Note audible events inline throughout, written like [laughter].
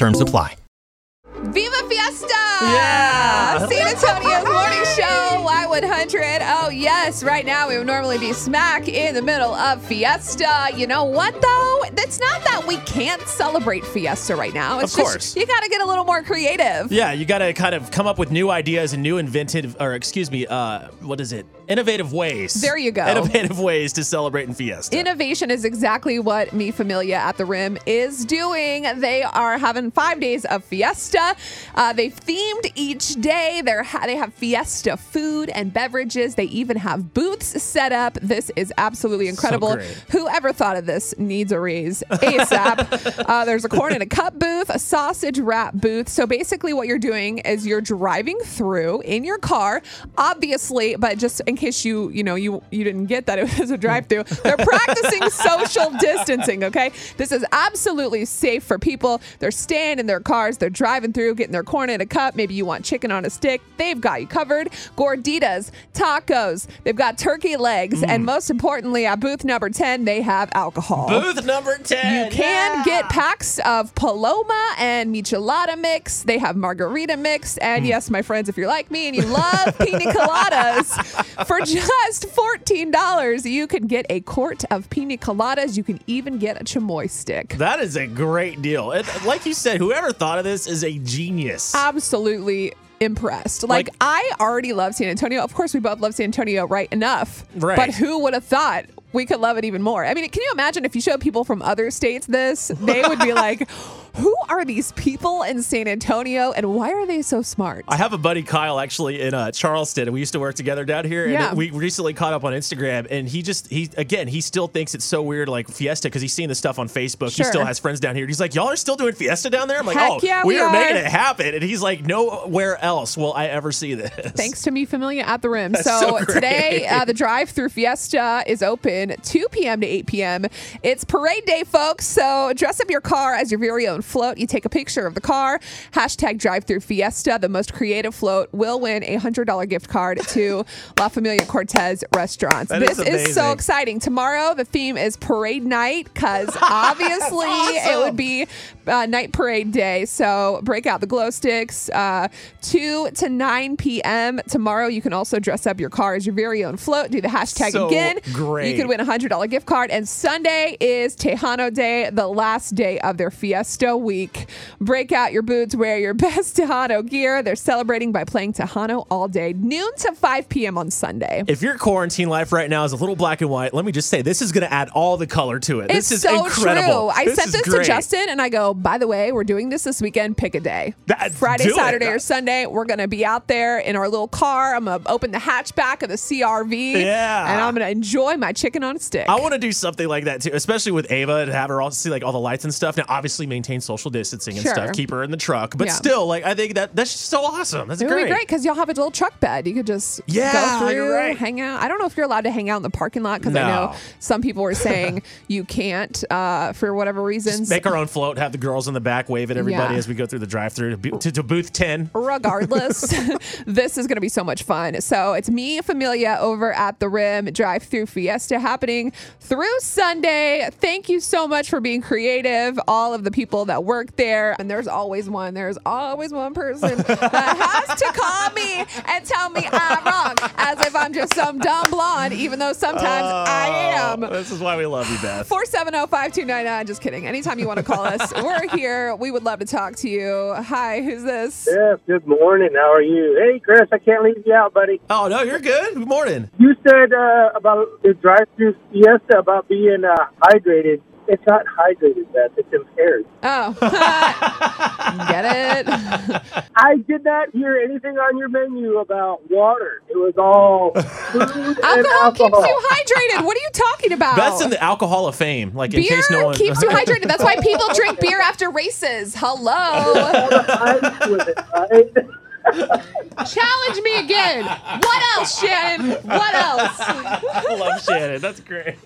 Terms apply. Viva Fiesta! Yeah! San Antonio's morning show, Y100. Oh, yes, right now we would normally be smack in the middle of Fiesta. You know what, though? It's not that we can't celebrate Fiesta right now. It's Of just course. you got to get a little more creative. Yeah, you got to kind of come up with new ideas and new inventive, or excuse me, uh, what is it? Innovative ways. There you go. Innovative [laughs] ways to celebrate in Fiesta. Innovation is exactly what Mi Familia at the Rim is doing. They are having five days of Fiesta. Uh, they've themed each day. They're ha- they have Fiesta food and beverages. They even have booths set up. This is absolutely incredible. great. Whoever thought of this needs a raise [laughs] ASAP. uh, there's a corn and a cup booth, a sausage wrap booth. So basically, what you're doing is you're driving through in your car, obviously, but just in case you you know you you didn't get that it was a drive-through, they're [laughs] practicing social distancing. Okay, this is absolutely safe for people. They're staying in their cars, they're driving through, getting their corn in a cup. Maybe you want chicken on a stick. They've got you covered. Gorditas, tacos. They've got turkey legs, and mm. most importantly, at booth number ten, they have alcohol. Booth number 10. You can yeah. get packs of Paloma and Michelada mix. They have margarita mix. And mm. yes, my friends, if you're like me and you love pina coladas, [laughs] for just $14, you can get a quart of pina coladas. You can even get a chamoy stick. That is a great deal. And like you said, whoever thought of this is a genius. Absolutely impressed. Like, Like- I already love San Antonio. Of course, we both love San Antonio, right? Enough. Right. But who would have thought we could love it even more? I mean, can you imagine if you showed people from other states this? They would be [laughs] like, who are these people in San Antonio and why are they so smart? I have a buddy Kyle actually in uh, Charleston, and we used to work together down here. And Yeah. we recently caught up on Instagram, and he just he again he still thinks it's so weird like Fiesta because he's seen the stuff on Facebook. Sure. He still has friends down here. He's like, y'all are still doing Fiesta down there. I'm like, Heck oh, yeah, we, we are, making it happen. And he's like, nowhere else will I ever see this. Thanks to Mi, Familia at the Rim. That's So, so [laughs] today, uh, the drive through Fiesta is open 2 p.m. to 8 p.m. It's parade day, folks. So, dress up your car as your very own float. You take a picture of the car, hashtag drive through Fiesta. The most creative float will win a $100 gift card to [laughs] La Familia Cortez restaurants. That this is is so exciting. Tomorrow, the theme is parade night because [laughs] obviously it would be uh, night parade day. So break out the glow sticks. Uh, 2 to 9 p.m. Tomorrow, you can also dress up your car as your very own float. Do the hashtag So again. You great. could win a $100 gift card. And Sunday is Tejano Day, the last day of their Fiesta week. Break out your boots, wear your [laughs] best Tejano gear. They're celebrating by playing Tejano all day, noon to 5 p.m. on Sunday. If your quarantine life right now is a little black and white, let me just say this is going to add all the color to it. It's this is so incredible. true. I sent is this to. Justin and I go, by the way, we're doing this this weekend. Pick a day. That- Friday, do it. Saturday, or Sunday. We're going to be out there in our little car. I'm going to open the hatchback of the CRV. Yeah. And I'm going to enjoy my chicken on a stick. I want to do something like that too, especially with Ava and have her all see like all the lights and stuff. Now, obviously, maintain social distancing and Sure. stuff. Keep her in the truck, but Yeah. still, like I think that that's just so awesome. That's it would great. be great because y'all have a little truck bed. You could just Yeah, go through, you're right. hang out. I don't know if you're allowed to hang out in the parking lot because I know [laughs] some people were saying you can't uh, for whatever reasons. Make our own float. Have the girls in the back wave at everybody Yeah. as we go through the drive-through to, bu- to, to booth ten. regardless, [laughs] [laughs] this is going to be so much fun. So it's Mi, Familia, over at the Rim Drive Through Fiesta happening through Sunday. Thank you so much for being creative, all of the people that work there. And there's always one, there's always one person [laughs] that has to call me and tell me I'm wrong, as if I'm just some dumb blonde, even though sometimes I am. Oh, This is why we love you, Beth. 470-5299. Just kidding. Anytime you want to call us, [laughs] we're here. We would love to talk to you. Hi, who's this? Yes, good morning. How are you? Hey, Chris, I can't leave you out, buddy. Oh no, you're good. Good morning. You said uh, about the drive-through Fiesta about being uh, hydrated. It's not hydrated, Beth. It's impaired. Oh, [laughs] get it? [laughs] I did not hear anything on your menu about water. It was all food and Alcohol keeps you hydrated. What are you talking about? That's in the Alcohol of Fame. Like in beer case no one keeps you [laughs] hydrated. That's why people drink beer after races. Hello. Ice with it, right? Challenge me again. What else, Shannon? What else? I love Shannon. That's great.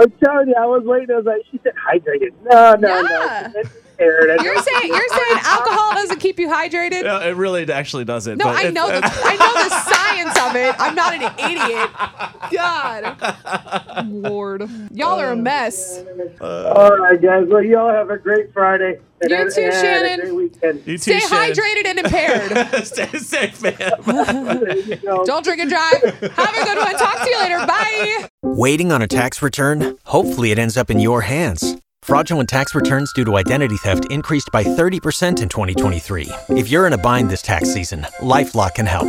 I'm telling you, I was waiting. I was like, she said hydrated. No, no, Yeah. no. It's scared. I You're know. saying you're [laughs] saying alcohol doesn't keep you hydrated? No, it really actually doesn't. No, but I it's- know the [laughs] I know the science of it. I'm not an idiot. God, [laughs] Lord, y'all are a um, mess. Uh, all right, guys. Well, y'all have a great Friday. And You and- too, and Shannon. A great weekend. You too, Stay Shannon. hydrated and impaired. [laughs] Stay safe, man. [laughs] You go. Don't drink and drive. Have a good one. Talk to you later. Bye. Waiting on a tax return? Hopefully, it ends up in your hands. Fraudulent tax returns due to identity theft increased by 30% in 2023. If you're in a bind this tax season, LifeLock can help.